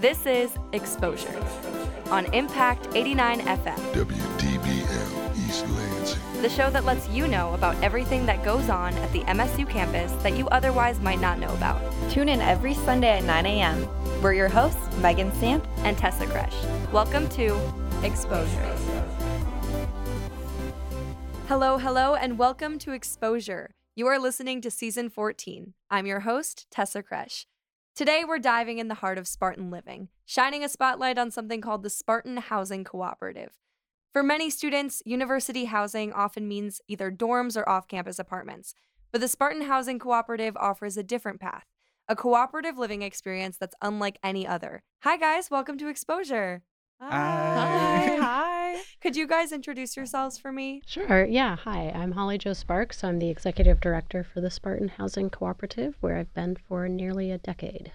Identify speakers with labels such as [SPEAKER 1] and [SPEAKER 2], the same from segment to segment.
[SPEAKER 1] This is Exposure on Impact 89 FM,
[SPEAKER 2] WDBM East Lansing.
[SPEAKER 1] the show that lets you know about everything that goes on at the MSU campus that you otherwise might not know about.
[SPEAKER 3] Tune in every Sunday at 9 a.m. We're your hosts, Megan Stamp.
[SPEAKER 1] And Tessa Kresch. Welcome to Exposure. Hello, hello, and welcome to Exposure. You are listening to season 14. I'm your host, Tessa Kresch. Today, we're diving in the heart of Spartan living, shining a spotlight on something called the Spartan Housing Cooperative. For many students, university housing often means either dorms or off campus apartments, but the Spartan Housing Cooperative offers a different path, a cooperative living experience that's unlike any other. Hi, guys, welcome to Exposure.
[SPEAKER 4] Hi.
[SPEAKER 3] Hi.
[SPEAKER 1] Could you guys introduce yourselves for me?
[SPEAKER 4] Sure. Yeah. Hi, I'm Holly Jo Sparks. I'm the executive director for the Spartan Housing Cooperative, where I've been for nearly a decade.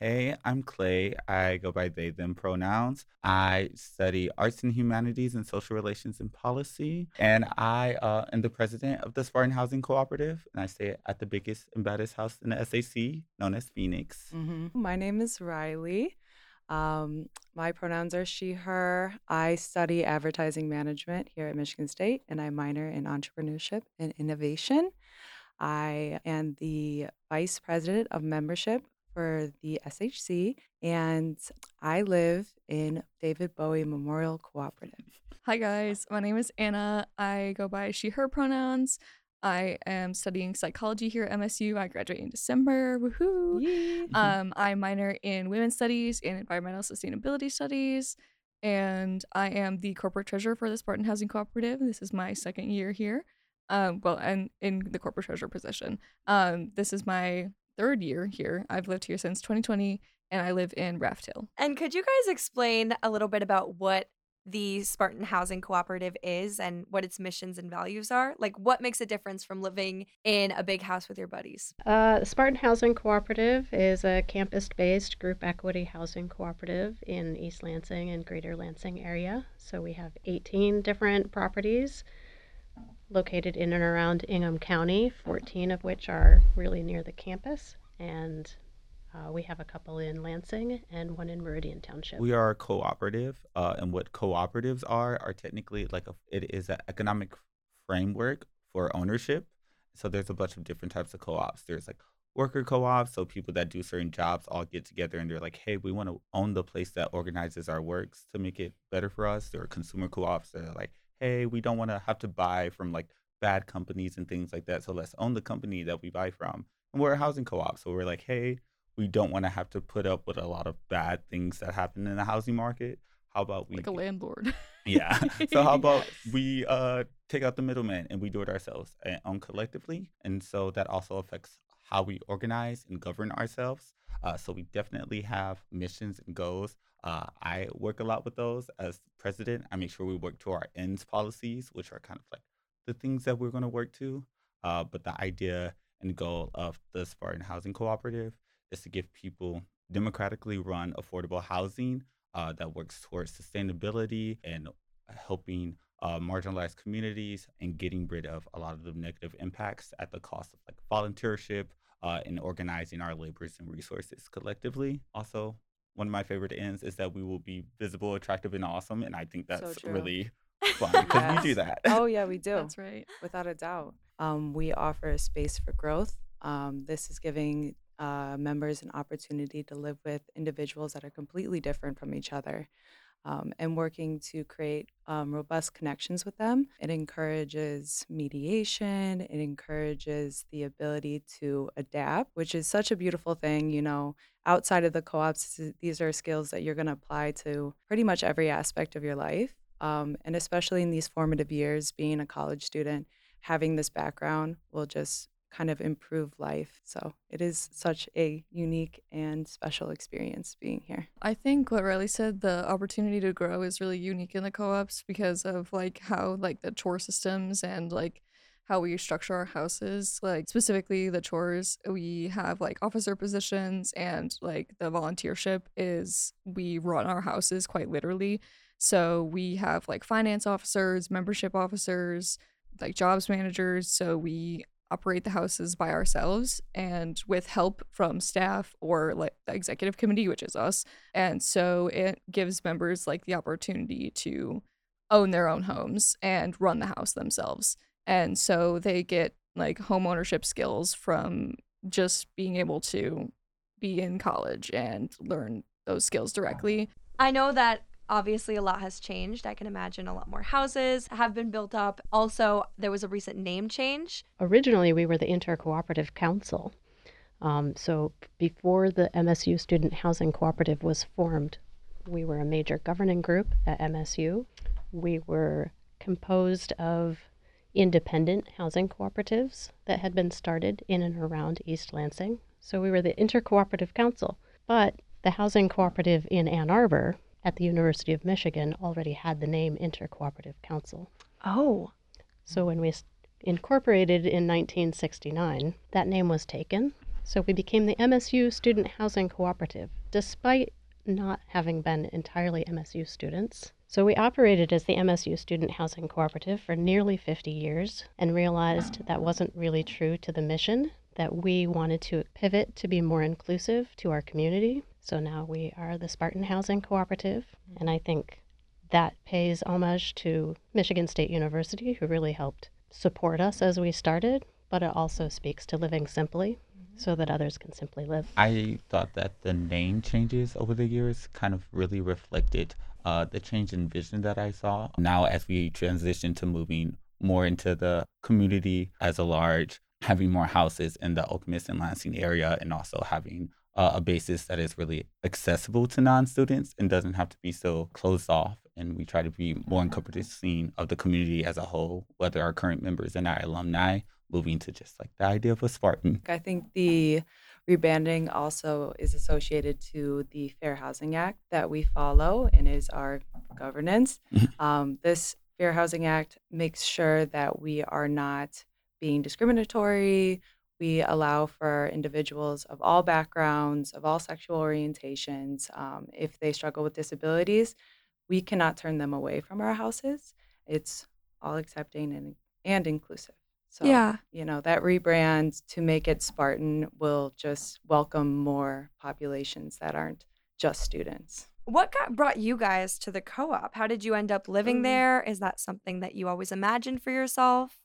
[SPEAKER 5] Hey, I'm Clay. I go by they, them pronouns. I study arts and humanities and social relations and policy. And I uh, am the president of the Spartan Housing Cooperative. And I stay at the biggest and baddest house in the SAC, known as Phoenix.
[SPEAKER 6] Mhm. My name is Riley. Um, my pronouns are she, her. I study advertising management here at Michigan State, and I minor in entrepreneurship and innovation. I am the vice president of membership for the SHC, and I live in David Bowie Memorial Cooperative.
[SPEAKER 7] Hi guys, my name is Anna. I go by she, her pronouns. I am studying psychology here at MSU. I graduate in December. Woohoo!
[SPEAKER 6] Yay.
[SPEAKER 7] Um, I minor in women's studies and environmental sustainability studies, and I am the corporate treasurer for the Spartan Housing Cooperative. This is my second year here. Um, well, and in the corporate treasurer position. Um, this is my third year here. I've lived here since 2020, and I live in Raft Hill.
[SPEAKER 1] And could you guys explain a little bit about what the Spartan Housing Cooperative is and what its missions and values are? Like, what makes a difference from living in a big house with your buddies?
[SPEAKER 4] Uh, Spartan Housing Cooperative is a campus based group equity housing cooperative in East Lansing and Greater Lansing area. So we have 18 different properties located in and around Ingham County, 14 of which are really near the campus. And uh, we have a couple in Lansing and one in Meridian Township.
[SPEAKER 5] We are a cooperative, uh, and what cooperatives are are technically like a, it is an economic framework for ownership. So there's a bunch of different types of co-ops. There's like worker co-ops, so people that do certain jobs all get together and they're like, hey, we want to own the place that organizes our works to make it better for us. There are consumer co-ops that are like, hey, we don't want to have to buy from like bad companies and things like that. So let's own the company that we buy from. And we're a housing co-op, so we're like, hey, we don't want to have to put up with a lot of bad things that happen in the housing market. How about we
[SPEAKER 7] Like a landlord.
[SPEAKER 5] yeah. So how about we uh take out the middleman and we do it ourselves and own collectively? And so that also affects how we organize and govern ourselves. Uh, so we definitely have missions and goals. Uh, I work a lot with those as president. I make sure we work to our ends policies, which are kind of like the things that we're going to work to. Uh, but the idea and goal of the Spartan Housing Cooperative is to give people democratically run affordable housing uh, that works towards sustainability and helping uh, marginalized communities and getting rid of a lot of the negative impacts at the cost of like volunteership uh, and organizing our labors and resources collectively. Also, one of my favorite ends is that we will be visible, attractive, and awesome, and I think that's
[SPEAKER 6] true.
[SPEAKER 5] really fun because we do that.
[SPEAKER 6] Oh, yeah, we do.
[SPEAKER 7] That's right.
[SPEAKER 6] without a doubt. Um, we offer a space for growth. Um, this is giving uh, members an opportunity to live with individuals that are completely different from each other um, and working to create um, robust connections with them. It encourages mediation, it encourages the ability to adapt, which is such a beautiful thing. You know, outside of the co ops, these are skills that you're going to apply to pretty much every aspect of your life. Um, and especially in these formative years, being a college student, having this background will just kind of improve life. So it is such a unique and special experience being here.
[SPEAKER 7] I think what Riley said, the opportunity to grow is really unique in the co-ops because of like how like the chore systems and like how we structure our houses. Like specifically the chores, we have like officer positions and like the volunteership is we run our houses quite literally. So we have like finance officers, membership officers, like jobs managers. So we operate the houses by ourselves and with help from staff or like the executive committee, which is us. And so it gives members like the opportunity to own their own homes and run the house themselves. And so they get like home ownership skills from just being able to be in college and learn those skills directly.
[SPEAKER 1] I know that obviously a lot has changed. I can imagine a lot more houses have been built up. Also, there was a recent name change.
[SPEAKER 4] Originally, we were the Intercooperative Council. Um, so before the MSU Student Housing Cooperative was formed, we were a major governing group at MSU. We were composed of independent housing cooperatives that had been started in and around East Lansing. So we were the Intercooperative Council. But the housing cooperative in Ann Arbor at the University of Michigan already had the name Intercooperative Council.
[SPEAKER 1] Oh.
[SPEAKER 4] So when we incorporated in 1969, that name was taken. So we became the MSU Student Housing Cooperative, despite not having been entirely MSU students. So we operated as the MSU Student Housing Cooperative for nearly 50 years and realized that wasn't really true to the mission, that we wanted to pivot to be more inclusive to our community. So now we are the Spartan Housing Cooperative, and I think that pays homage to Michigan State University, who really helped support us as we started, but it also speaks to living simply so that others can simply live.
[SPEAKER 5] I thought that the name changes over the years kind of really reflected uh, the change in vision that I saw. Now, as we transition to moving more into the community as a large, having more houses in the Okemos and Lansing area, and also having uh, a basis that is really accessible to non-students and doesn't have to be so closed off. And we try to be more encompassing of the community as a whole, whether our current members and our alumni, moving to just like the idea of a Spartan.
[SPEAKER 6] I think the rebanding also is associated to the Fair Housing Act that we follow and is our governance. Um, this Fair Housing Act makes sure that we are not being discriminatory. We allow for individuals of all backgrounds, of all sexual orientations. Um, if they struggle with disabilities, we cannot turn them away from our houses. It's all accepting and, and inclusive. So,
[SPEAKER 1] Yeah.
[SPEAKER 6] you know, that rebrand to make it Spartan will just welcome more populations that aren't just students.
[SPEAKER 1] What got brought you guys to the co-op? How did you end up living
[SPEAKER 6] Um,
[SPEAKER 1] there? Is that something that you always imagined for yourself?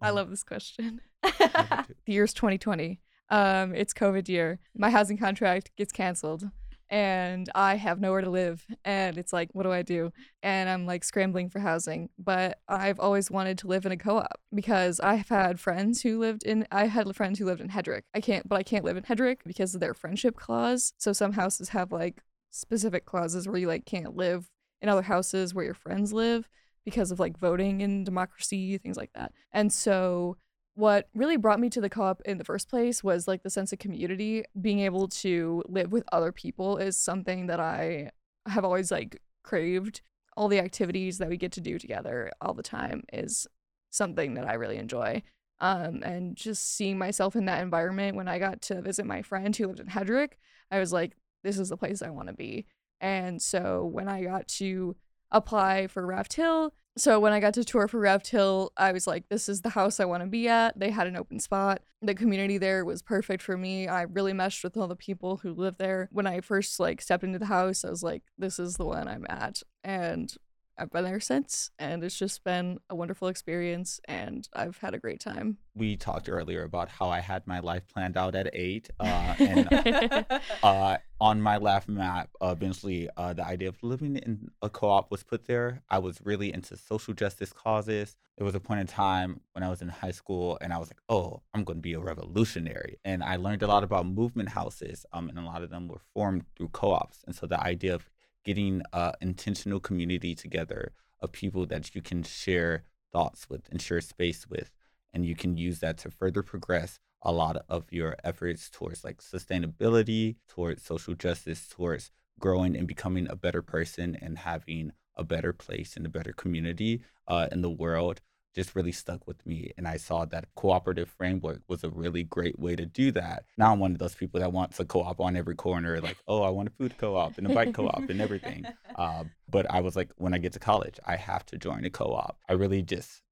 [SPEAKER 7] I love this question. the year's 2020. Um, it's COVID year. My housing contract gets canceled and I have nowhere to live. And it's like, what do I do? And I'm like scrambling for housing. But I've always wanted to live in a co op because I've had friends who lived in, I had friends who lived in Hedrick. I can't, but I can't live in Hedrick because of their friendship clause. So some houses have like specific clauses where you like can't live in other houses where your friends live because of like voting and democracy, things like that. And so what really brought me to the co-op in the first place was like the sense of community. Being able to live with other people is something that i have always like craved. All the activities that we get to do together all the time is something that i really enjoy. Um, and just seeing myself in that environment when i got to visit my friend who lived in hedrick i was like this is the place i want to be. And so when i got to apply for raft hill so when I got to tour for Raft Hill, I was like, this is the house I want to be at. They had an open spot. The community there was perfect for me. I really meshed with all the people who live there. When I first like stepped into the house, I was like, this is the one I'm at. And I've been there since, and it's just been a wonderful experience, and I've had a great time.
[SPEAKER 5] We talked earlier about how I had my life planned out at eight, uh, and uh, on my life map, eventually uh, the idea of living in a co-op was put there. I was really into social justice causes. There was a point in time when I was in high school, and I was like, "Oh, I'm going to be a revolutionary." And I learned a lot about movement houses, um, and a lot of them were formed through co-ops. And so the idea of getting intentional community together of people that you can share thoughts with and share space with, and you can use that to further progress a lot of your efforts towards like sustainability, towards social justice, towards growing and becoming a better person and having a better place and a better community uh, in the world just really stuck with me. And I saw that cooperative framework was a really great way to do that. Now I'm one of those people that wants a co-op on every corner, like, oh, I want a food co-op and a bike co-op and everything. Um, but I was like, when I get to college, I have to join a co-op. I really just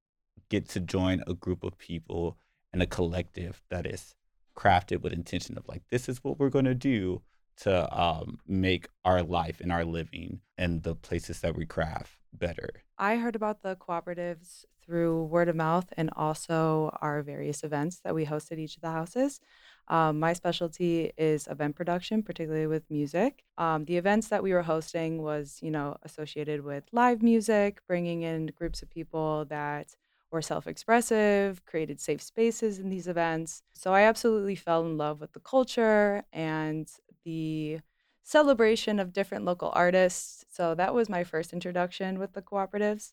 [SPEAKER 5] get to join a group of people and a collective that is crafted with intention of like this is what we're going to do to um, make our life and our living and the places that we craft better.
[SPEAKER 6] I heard about the cooperatives through word of mouth and also our various events that we host at each of the houses. Um, my specialty is event production, particularly with music. Um, the events that we were hosting was, you know, associated with live music, bringing in groups of people that were self-expressive, created safe spaces in these events. So I absolutely fell in love with the culture and the celebration of different local artists. So that was my first introduction with the cooperatives.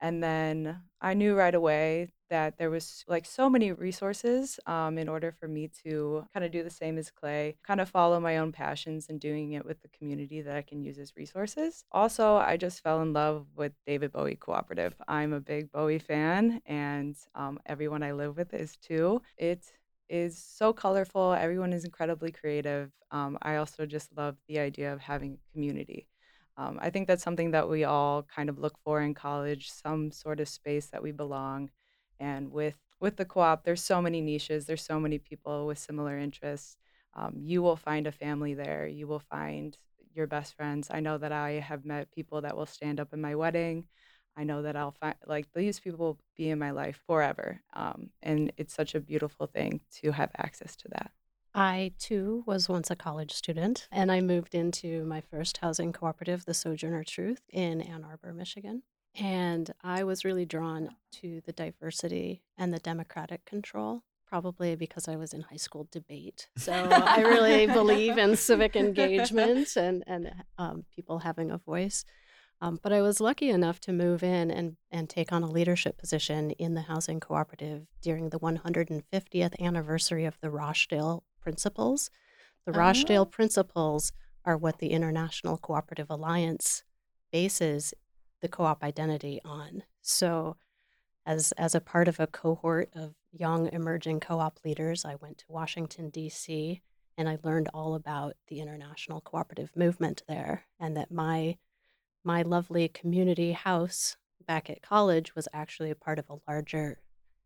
[SPEAKER 6] And then I knew right away that there was like so many resources um, in order for me to kind of do the same as Clay, kind of follow my own passions and doing it with the community that I can use as resources. Also, I just fell in love with David Bowie Cooperative. I'm a big Bowie fan, and um, everyone I live with is too. It is so colorful. Everyone is incredibly creative. Um, I also just love the idea of having community. Um, I think that's something that we all kind of look for in college, some sort of space that we belong. And with with the co-op, there's so many niches. There's so many people with similar interests. Um, you will find a family there. You will find your best friends. I know that I have met people that will stand up in my wedding. I know that I'll find like these people will be in my life forever. Um, and it's such a beautiful thing to have access to that.
[SPEAKER 4] I too was once a college student, and I moved into my first housing cooperative, the Sojourner Truth, in Ann Arbor, Michigan. And I was really drawn to the diversity and the democratic control, probably because I was in high school debate. So I really believe in civic engagement and, and um, people having a voice. Um, but I was lucky enough to move in and, and take on a leadership position in the housing cooperative during the 150th anniversary of the Rochdale Principles. The Rochdale
[SPEAKER 1] Oh.
[SPEAKER 4] Principles are what the International Cooperative Alliance bases the co-op identity on. So as as a part of a cohort of young emerging co-op leaders, I went to Washington D.C. and I learned all about the international cooperative movement there and that my my lovely community house back at college was actually a part of a larger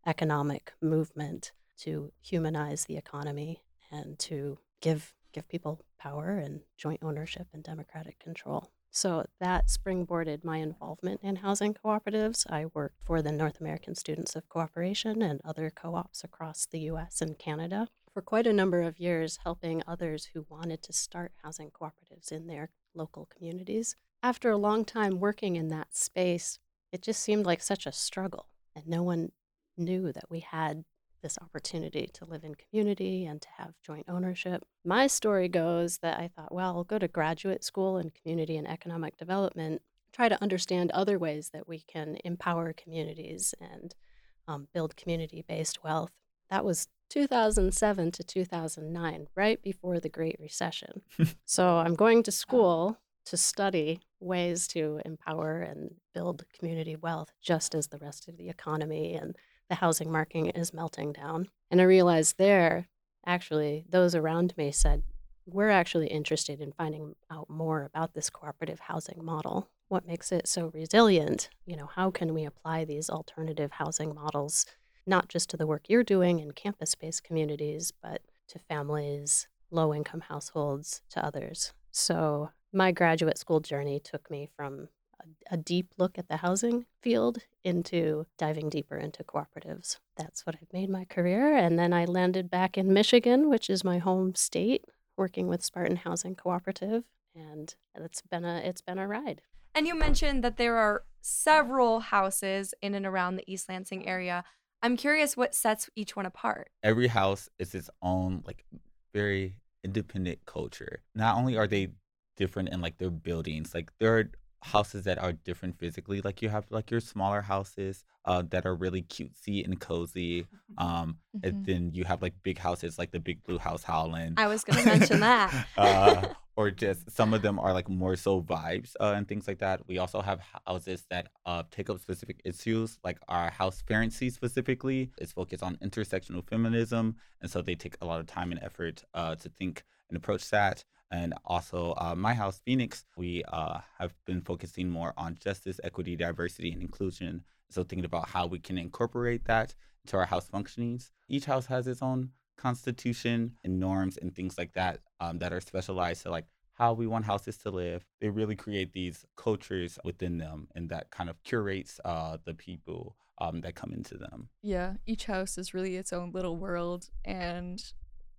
[SPEAKER 4] economic movement to humanize the economy and to give give people power and joint ownership and democratic control. So that springboarded my involvement in housing cooperatives. I worked for the North American Students of Cooperation and other co-ops across the US and Canada for quite a number of years helping others who wanted to start housing cooperatives in their local communities. After a long time working in that space, it just seemed like such a struggle and no one knew that we had this opportunity to live in community and to have joint ownership. My story goes that I thought, well, I'll go to graduate school in community and economic development, try to understand other ways that we can empower communities and um, build community based wealth. That was 2007 to 2009, right before the Great Recession. so I'm going to school to study ways to empower and build community wealth just as the rest of the economy and the housing market is melting down. And I realized there, actually, those around me said, we're actually interested in finding out more about this cooperative housing model. What makes it so resilient? You know, how can we apply these alternative housing models, not just to the work you're doing in campus based communities, but to families, low income households, to others? So, my graduate school journey took me from a, a deep look at the housing field into diving deeper into cooperatives. That's what I've made my career. And then I landed back in Michigan, which is my home state, working with Spartan Housing Cooperative. And it's been a it's been a ride.
[SPEAKER 1] And you mentioned that there are several houses in and around the East Lansing area. I'm curious what sets each one apart.
[SPEAKER 5] Every house is its own like very independent culture. Not only are they different in like their buildings, like there are houses that are different physically. Like you have like your smaller houses uh, that are really cutesy and cozy. Um,
[SPEAKER 7] Mhm.
[SPEAKER 5] and then you have like big houses like the Big Blue House Howland.
[SPEAKER 1] I was going to mention that.
[SPEAKER 5] uh, or just some of them are like more so vibes uh, and things like that. We also have houses that uh, take up specific issues, like our house Ferency specifically is focused on intersectional feminism, and so they take a lot of time and effort uh, to think and approach that. And also, uh, my house, Phoenix, we uh, have been focusing more on justice, equity, diversity, and inclusion. So thinking about how we can incorporate that into our house functionings. Each house has its own constitution and norms and things like that um, that are specialized to like how we want houses to live. They really create these cultures within them, and that kind of curates uh, the people um, that come into them.
[SPEAKER 7] Yeah, each house is really its own little world, and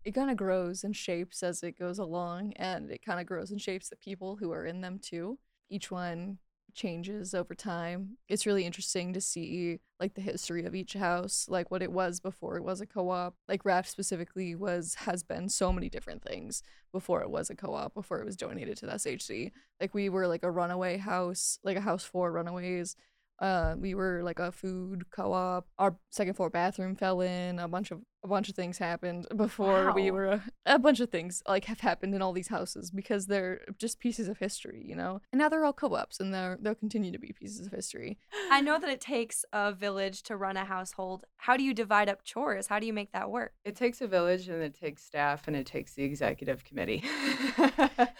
[SPEAKER 7] it kind of grows and shapes as it goes along, and it kind of grows and shapes the people who are in them too. Each one changes over time. It's really interesting to see like the history of each house, like what it was before it was a co-op. Like Raft specifically was has been so many different things before it was a co-op, before it was donated to the SHC. Like we were like a runaway house, like a house for runaways. Uh, we were like a food co-op. Our second floor bathroom fell in. A bunch of a bunch of things happened before we were a, a bunch of things like have happened in all these houses because they're just pieces of history, you know. And now they're all co-ops, and they're they'll continue to be pieces of history.
[SPEAKER 1] I know that it takes a village to run a household. How do you divide up chores? How do you make that work?
[SPEAKER 6] It takes a village and it takes staff and it takes the executive committee.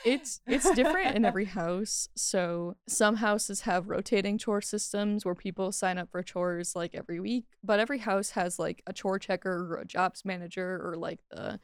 [SPEAKER 7] It's it's different in every house. So some houses have rotating chore systems where people sign up for chores like every week, but every house has like a chore checker or a jobs manager or like the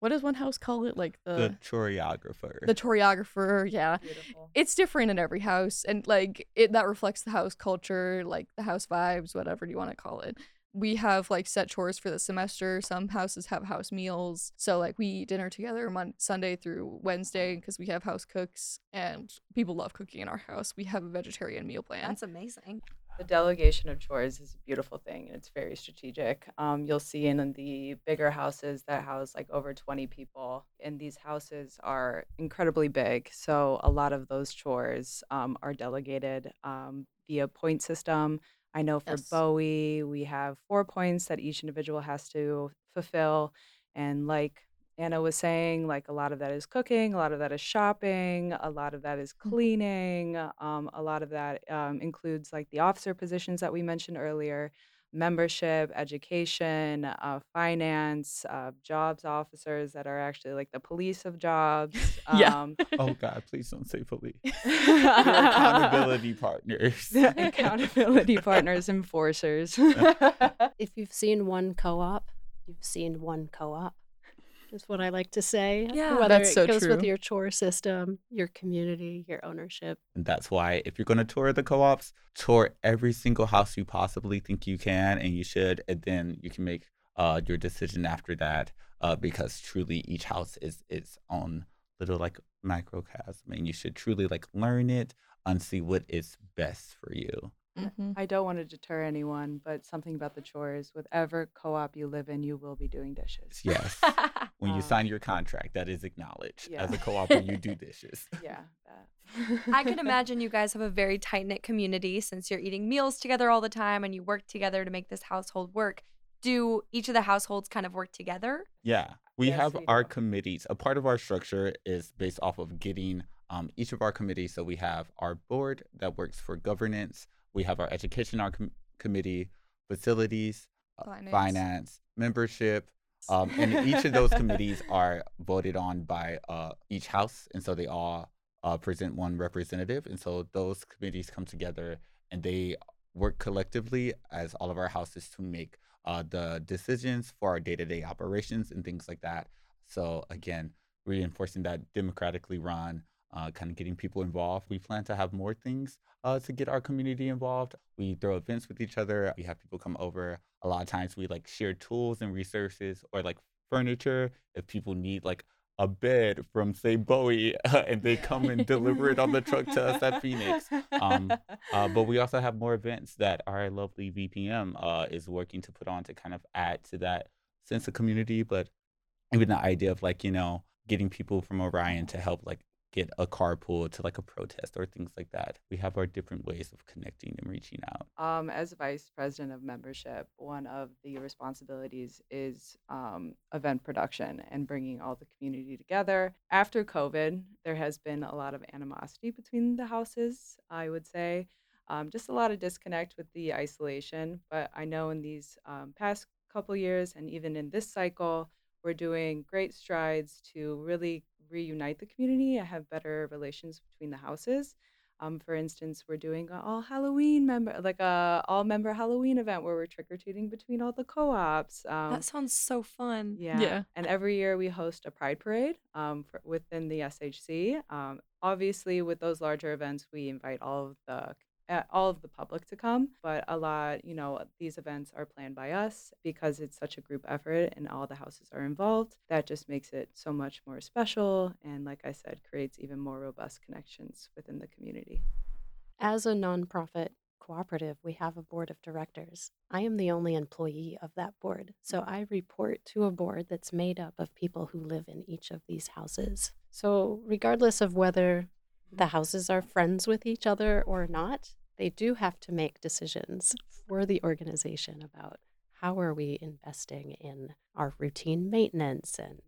[SPEAKER 7] what does one house call it? Like
[SPEAKER 5] the
[SPEAKER 7] the
[SPEAKER 5] choreographer.
[SPEAKER 7] the choreographer, yeah.
[SPEAKER 6] Beautiful.
[SPEAKER 7] It's different in every house and like it that reflects the house culture, like the house vibes, whatever you want to call it. We have like set chores for the semester. Some houses have house meals. So like we eat dinner together mon- Sunday through Wednesday because we have house cooks and people love cooking in our house. We have a vegetarian meal plan.
[SPEAKER 1] That's amazing.
[SPEAKER 6] The delegation of chores is a beautiful thing and it's very strategic. Um, you'll see in the bigger houses that house like over 20 people, and these houses are incredibly big. So a lot of those chores um, are delegated um, via point system. I know for
[SPEAKER 7] Yes.
[SPEAKER 6] Bowie, we have four points that each individual has to fulfill. And like Anna was saying, like a lot of that is cooking, a lot of that is shopping, a lot of that is cleaning, um, a lot of that um, includes like the officer positions that we mentioned earlier, membership, education, uh, finance, uh, jobs officers that are actually like the police of jobs.
[SPEAKER 7] Yeah.
[SPEAKER 6] Um,
[SPEAKER 5] oh God, please don't say police. Accountability partners.
[SPEAKER 6] accountability partners, enforcers.
[SPEAKER 4] If you've seen one co-op, you've seen one co-op. Is what I like to say.
[SPEAKER 1] Yeah.
[SPEAKER 4] Whether
[SPEAKER 7] That's
[SPEAKER 4] it
[SPEAKER 7] so
[SPEAKER 4] goes with your chore system, your community, your ownership.
[SPEAKER 5] And that's why if you're going to tour the co-ops, tour every single house you possibly think you can and you should, and then you can make uh, your decision after that. Uh, because truly, each house is its own little like microcosm, and you should truly like learn it and see what is best for you.
[SPEAKER 7] Mhm.
[SPEAKER 6] I don't want to deter anyone, but something about the chores. Whatever co-op you live in, you will be doing dishes.
[SPEAKER 5] Yes, when you
[SPEAKER 6] Um,
[SPEAKER 5] sign your contract, that is acknowledged
[SPEAKER 6] yeah.
[SPEAKER 5] as a co-op you do dishes.
[SPEAKER 6] Yeah.
[SPEAKER 1] I can imagine you guys have a very tight knit community since you're eating meals together all the time and you work together to make this household work. Do each of the households kind of work together?
[SPEAKER 5] Yeah, we
[SPEAKER 6] Yes,
[SPEAKER 5] have our
[SPEAKER 6] do.
[SPEAKER 5] committees. A part of our structure is based off of getting um, each of our committees. So we have our board that works for governance. We have our education our com- committee, facilities, uh,
[SPEAKER 7] Finance.
[SPEAKER 5] finance, membership, um, and each of those committees are voted on by uh, each house, and so they all uh, present one representative. And so those committees come together and they work collectively as all of our houses to make uh, the decisions for our day-to-day operations and things like that. So again, reinforcing that democratically run, uh, kind of getting people involved. We plan to have more things uh, to get our community involved. We throw events with each other. We have people come over. A lot of times we like share tools and resources or like furniture. If people need like a bed from say Bowie and they come and deliver it on the truck to us at Phoenix. Um, uh, but we also have more events that our lovely VPM uh, is working to put on to kind of add to that sense of community. But even the idea of like, you know, getting people from Orion to help like get a carpool to like a protest or things like that. We have our different ways of connecting and reaching out.
[SPEAKER 6] Um, as vice president of membership, one of the responsibilities is um, event production and bringing all the community together. After COVID, there has been a lot of animosity between the houses, I would say. Um, just a lot of disconnect with the isolation. But I know in these um, past couple years and even in this cycle, we're doing great strides to really reunite the community I have better relations between the houses. Um, for instance, we're doing a all Halloween member, like a all member Halloween event where we're trick or treating between all the co-ops. Um,
[SPEAKER 1] that sounds so fun.
[SPEAKER 6] yeah.
[SPEAKER 7] Yeah.
[SPEAKER 6] And every year we host a pride parade um, for, within the SHC. Um, obviously, with those larger events, we invite all of the all of the public to come, but a lot, you know, these events are planned by us because it's such a group effort and all the houses are involved. That just makes it so much more special, and like I said, creates even more robust connections within the community.
[SPEAKER 4] As a nonprofit cooperative, we have a board of directors. I am the only employee of that board. So I report to a board that's made up of people who live in each of these houses. So, regardless of whether the houses are friends with each other or not, they do have to make decisions for the organization about how are we investing in our routine maintenance and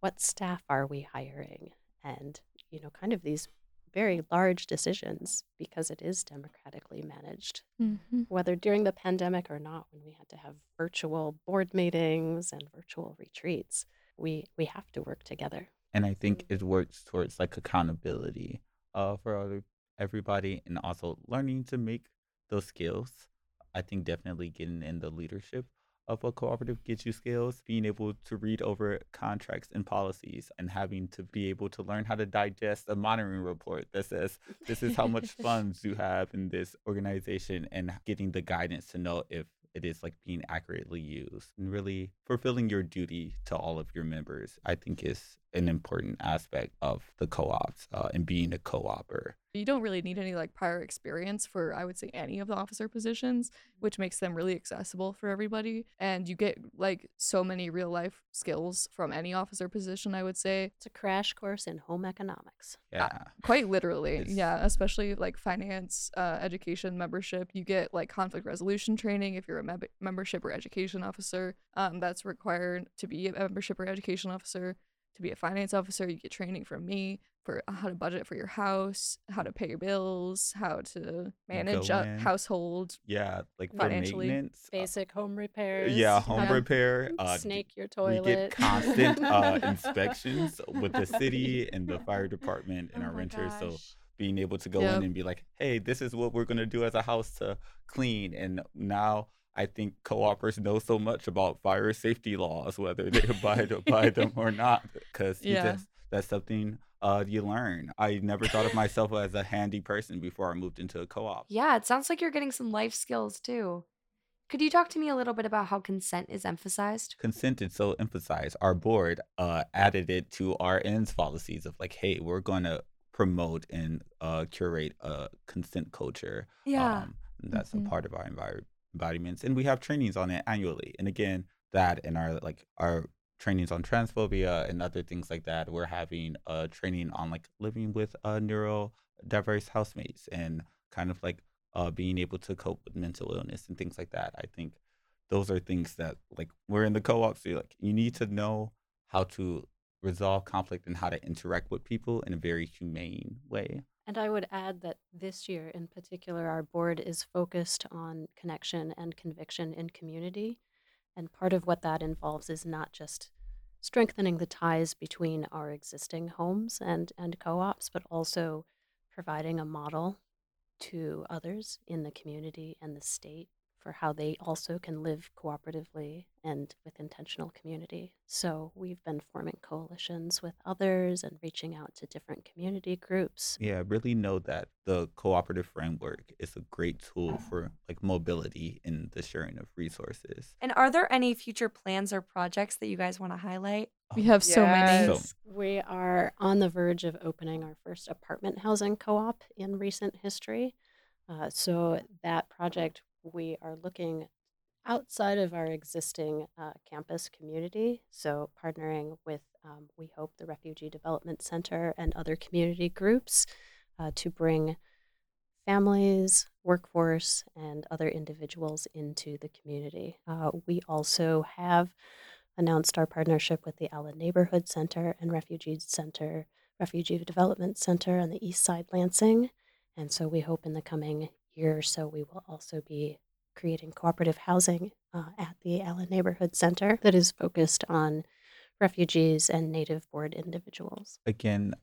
[SPEAKER 4] what staff are we hiring and you know kind of these very large decisions because it is democratically managed.
[SPEAKER 7] Mm-hmm.
[SPEAKER 4] whether during the pandemic or not when we had to have virtual board meetings and virtual retreats we we have to work together.
[SPEAKER 5] And I think it works towards like accountability uh, for everybody, and also learning to make those skills. I think definitely getting in the leadership of a cooperative gets you skills. Being able to read over contracts and policies, and having to be able to learn how to digest a monitoring report that says this is how much funds you have in this organization, and getting the guidance to know if it is like being accurately used and really fulfilling your duty to all of your members i think is an important aspect of the co-ops uh, and being a co-opper
[SPEAKER 7] You don't really need any like prior experience for I would say any of the officer positions, which makes them really accessible for everybody. And you get like so many real life skills from any officer position, I would say.
[SPEAKER 4] it's a crash course in home economics
[SPEAKER 5] yeah
[SPEAKER 7] Quite literally.
[SPEAKER 5] It's-
[SPEAKER 7] Yeah, especially like finance, uh, education membership. You get like conflict resolution training if you're a mem- membership or education officer. Um, that's required to be a membership or education officer. To be a finance officer, you get training from me for how to budget for your house, how to pay your bills, how to manage a household.
[SPEAKER 5] yeah like for
[SPEAKER 7] Financially.
[SPEAKER 5] maintenance uh,
[SPEAKER 4] basic home repairs
[SPEAKER 5] yeah home
[SPEAKER 4] how to
[SPEAKER 5] repair uh,
[SPEAKER 4] snake your toilet.
[SPEAKER 5] we
[SPEAKER 4] toilet
[SPEAKER 5] get constant uh, inspections with the city and the fire department and
[SPEAKER 1] Oh
[SPEAKER 5] our
[SPEAKER 1] my
[SPEAKER 5] renters so being able to go
[SPEAKER 7] Yep.
[SPEAKER 5] in and be like, hey, this is what we're going to do as a house to clean. And now I think co-opers know so much about fire safety laws, whether they abide by them or not, because
[SPEAKER 7] Yeah.
[SPEAKER 5] just, that's something uh, you learn. I never thought of myself as a handy person before I moved into a co-op.
[SPEAKER 1] Yeah, it sounds like you're getting some life skills too. Could you talk to me a little bit about how consent is emphasized?
[SPEAKER 5] consent is so emphasized. Our board uh, added it to our ends policies of like, hey, we're going to promote and uh, curate a consent culture. Um, and that's
[SPEAKER 7] Mhm.
[SPEAKER 5] a part of our envir- embodiments, and we have trainings on it annually. And again, that and our like our trainings on transphobia and other things like that. We're having a training on like living with uh, neurodiverse housemates and kind of like uh, being able to cope with mental illness and things like that. I think those are things that like we're in the co-op so like you need to know how to resolve conflict and how to interact with people in a very humane way
[SPEAKER 4] And I would add that this year in particular, our board is focused on connection and conviction in community. And part of what that involves is not just strengthening the ties between our existing homes and, and co ops, but also providing a model to others in the community and the state for how they also can live cooperatively and with intentional community. So we've been forming coalitions with others and reaching out to different community groups.
[SPEAKER 5] yeah really know that the cooperative framework is a great tool for like mobility in the sharing of resources
[SPEAKER 1] And are there any future plans or projects that you guys want to highlight?
[SPEAKER 7] We have so many.
[SPEAKER 5] So-
[SPEAKER 4] Yes, we are on the verge of opening our first apartment housing co op in recent history. Uh, so, that project, we are looking outside of our existing uh, campus community. So, partnering with, um, we hope, the Refugee Development Center and other community groups uh, to bring families, workforce, and other individuals into the community. Uh, we also have announced our partnership with the Allen Neighborhood Center and Refugee Center, Refugee Development Center on the East Side Lansing. And so we hope in the coming year or so we will also be creating cooperative housing uh, at the Allen Neighborhood Center that is focused on refugees and native board individuals.
[SPEAKER 5] Again,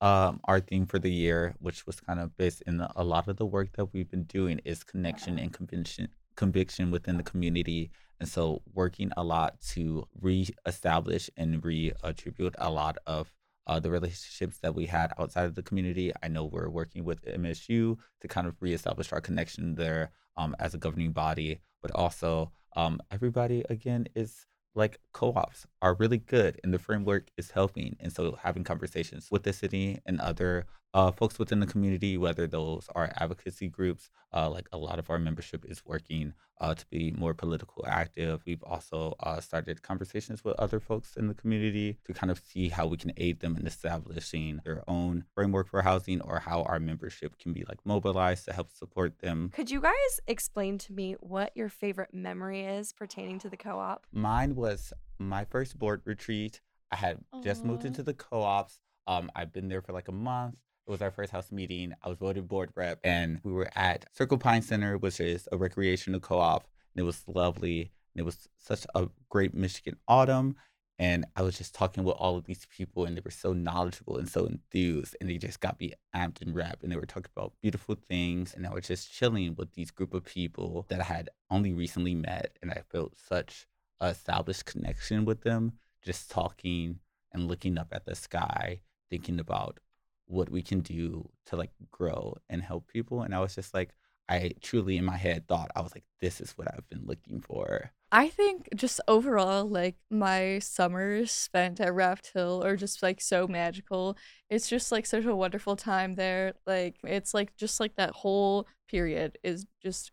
[SPEAKER 5] um, our theme for the year, which was kind of based in the, a lot of the work that we've been doing, is connection and conviction, conviction within the community. And so, working a lot to reestablish and reattribute a lot of uh, the relationships that we had outside of the community. I know we're working with MSU to kind of reestablish our connection there um, as a governing body, but also um, everybody again is like co-ops are really good and the framework is helping and so having conversations with the city and other uh, folks within the community whether those are advocacy groups uh, like a lot of our membership is working uh, to be more political active we've also uh, started conversations with other folks in the community to kind of see how we can aid them in establishing their own framework for housing or how our membership can be like mobilized to help support them
[SPEAKER 1] Could you guys explain to me what your favorite memory is pertaining to the co op?
[SPEAKER 5] Mine was my first board retreat. I had just moved into the co-ops. Um, I've been there for like a month. It was our first house meeting. I was voted board rep, and we were at Circle Pine Center, which is a recreational co-op. And it was lovely. And it was such a great Michigan autumn. And I was just talking with all of these people, and they were so knowledgeable and so enthused, and they just got me amped and wrapped. And they were talking about beautiful things, and I was just chilling with these group of people that I had only recently met, and I felt such established connection with them. Just talking and looking up at the sky, thinking about what we can do to like grow and help people. And I was just like, I truly in my head thought I was like, this is what I've been looking for.
[SPEAKER 7] I think just overall, like my summers spent at Raft Hill are just like so magical. It's just like such a wonderful time there. Like it's like just like that whole period is just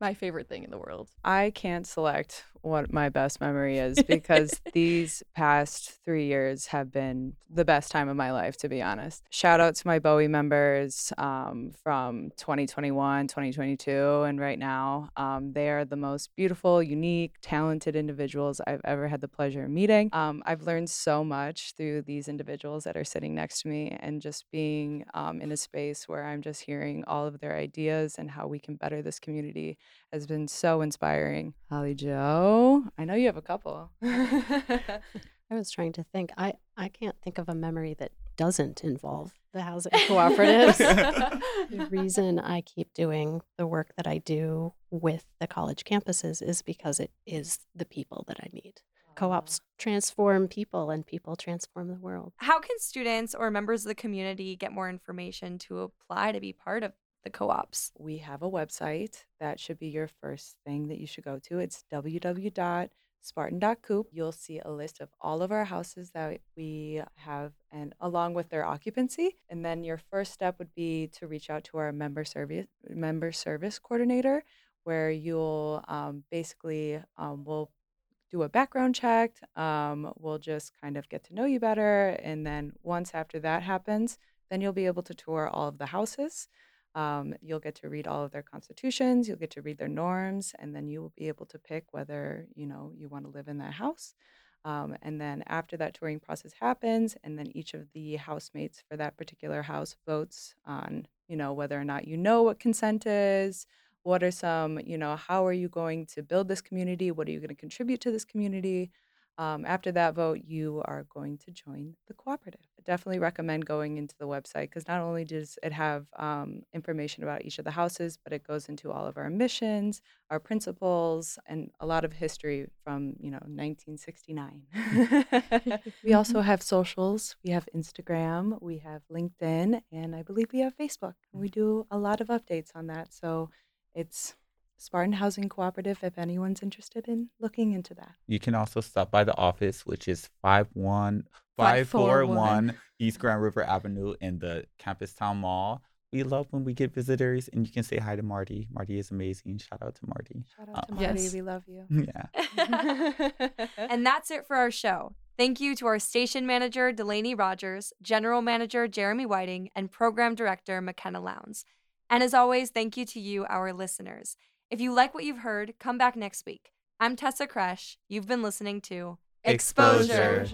[SPEAKER 7] my favorite thing in the world.
[SPEAKER 6] I can't select what my best memory is because these past three years have been the best time of my life, to be honest. Shout out to my Bowie members um, from 2021, 2022, and right now. Um, they are the most beautiful, unique, talented individuals I've ever had the pleasure of meeting. Um, I've learned so much through these individuals that are sitting next to me and just being um, in a space where I'm just hearing all of their ideas and how we can better this community has been so inspiring. Holly Jo, I know you have a couple.
[SPEAKER 4] I was trying to think. I, I can't think of a memory that doesn't involve the housing cooperatives. the reason I keep doing the work that I do with the college campuses is because it is the people that I meet. Co ops transform people, and people transform the world.
[SPEAKER 1] How can students or members of the community get more information to apply to be part of the co ops?
[SPEAKER 6] we have a website that should be your first thing that you should go to. It's www.spartan.coop. You'll see a list of all of our houses that we have and along with their occupancy. And then your first step would be to reach out to our member service member service coordinator where you'll um, basically um, we'll do a background check. Um, we'll just kind of get to know you better. And then once after that happens, then you'll be able to tour all of the houses. Um, you'll get to read all of their constitutions, you'll get to read their norms, and then you will be able to pick whether you know you want to live in that house. Um, and then after that touring process happens, and then each of the housemates for that particular house votes on you know whether or not you know what consent is, what are some you know how are you going to build this community, what are you going to contribute to this community. Um, after that vote, you are going to join the cooperative. I definitely recommend going into the website because not only does it have um, information about each of the houses, but it goes into all of our missions, our principles, and a lot of history from you know 1969. we also have socials. We have Instagram. We have LinkedIn, and I believe we have Facebook. We do a lot of updates on that. So it's Spartan Housing Cooperative if anyone's interested in looking into that.
[SPEAKER 5] You can also stop by the office, which is 51
[SPEAKER 7] 541
[SPEAKER 5] 541 East Grand River Avenue in the Campus Town Mall. We love when we get visitors and you can say hi to Marty. Marty is amazing. Shout out to Marty.
[SPEAKER 6] Shout out to
[SPEAKER 5] Uh,
[SPEAKER 6] Marty.
[SPEAKER 7] Yes.
[SPEAKER 6] We love you.
[SPEAKER 5] Yeah.
[SPEAKER 1] and that's it for our show. Thank you to our station manager, Delaney Rogers, general manager, Jeremy Whiting, and program director, McKenna Lowndes. And as always, thank you to you, our listeners. If you like what you've heard, come back next week. I'm Tessa Kresch. You've been listening to
[SPEAKER 5] Exposure.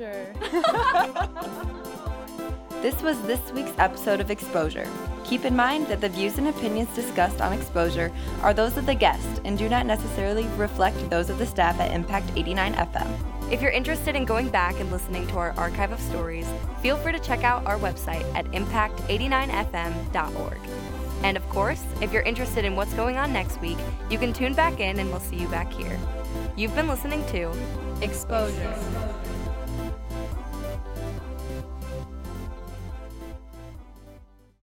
[SPEAKER 3] This was this week's episode of Exposure. Keep in mind that the views and opinions discussed on Exposure are those of the guest and do not necessarily reflect those of the staff at Impact 89 FM.
[SPEAKER 1] If you're interested in going back and listening to our archive of stories, feel free to check out our website at impact89fm.org. And of course, if you're interested in what's going on next week, you can tune back in and we'll see you back here. You've been listening to Exposure.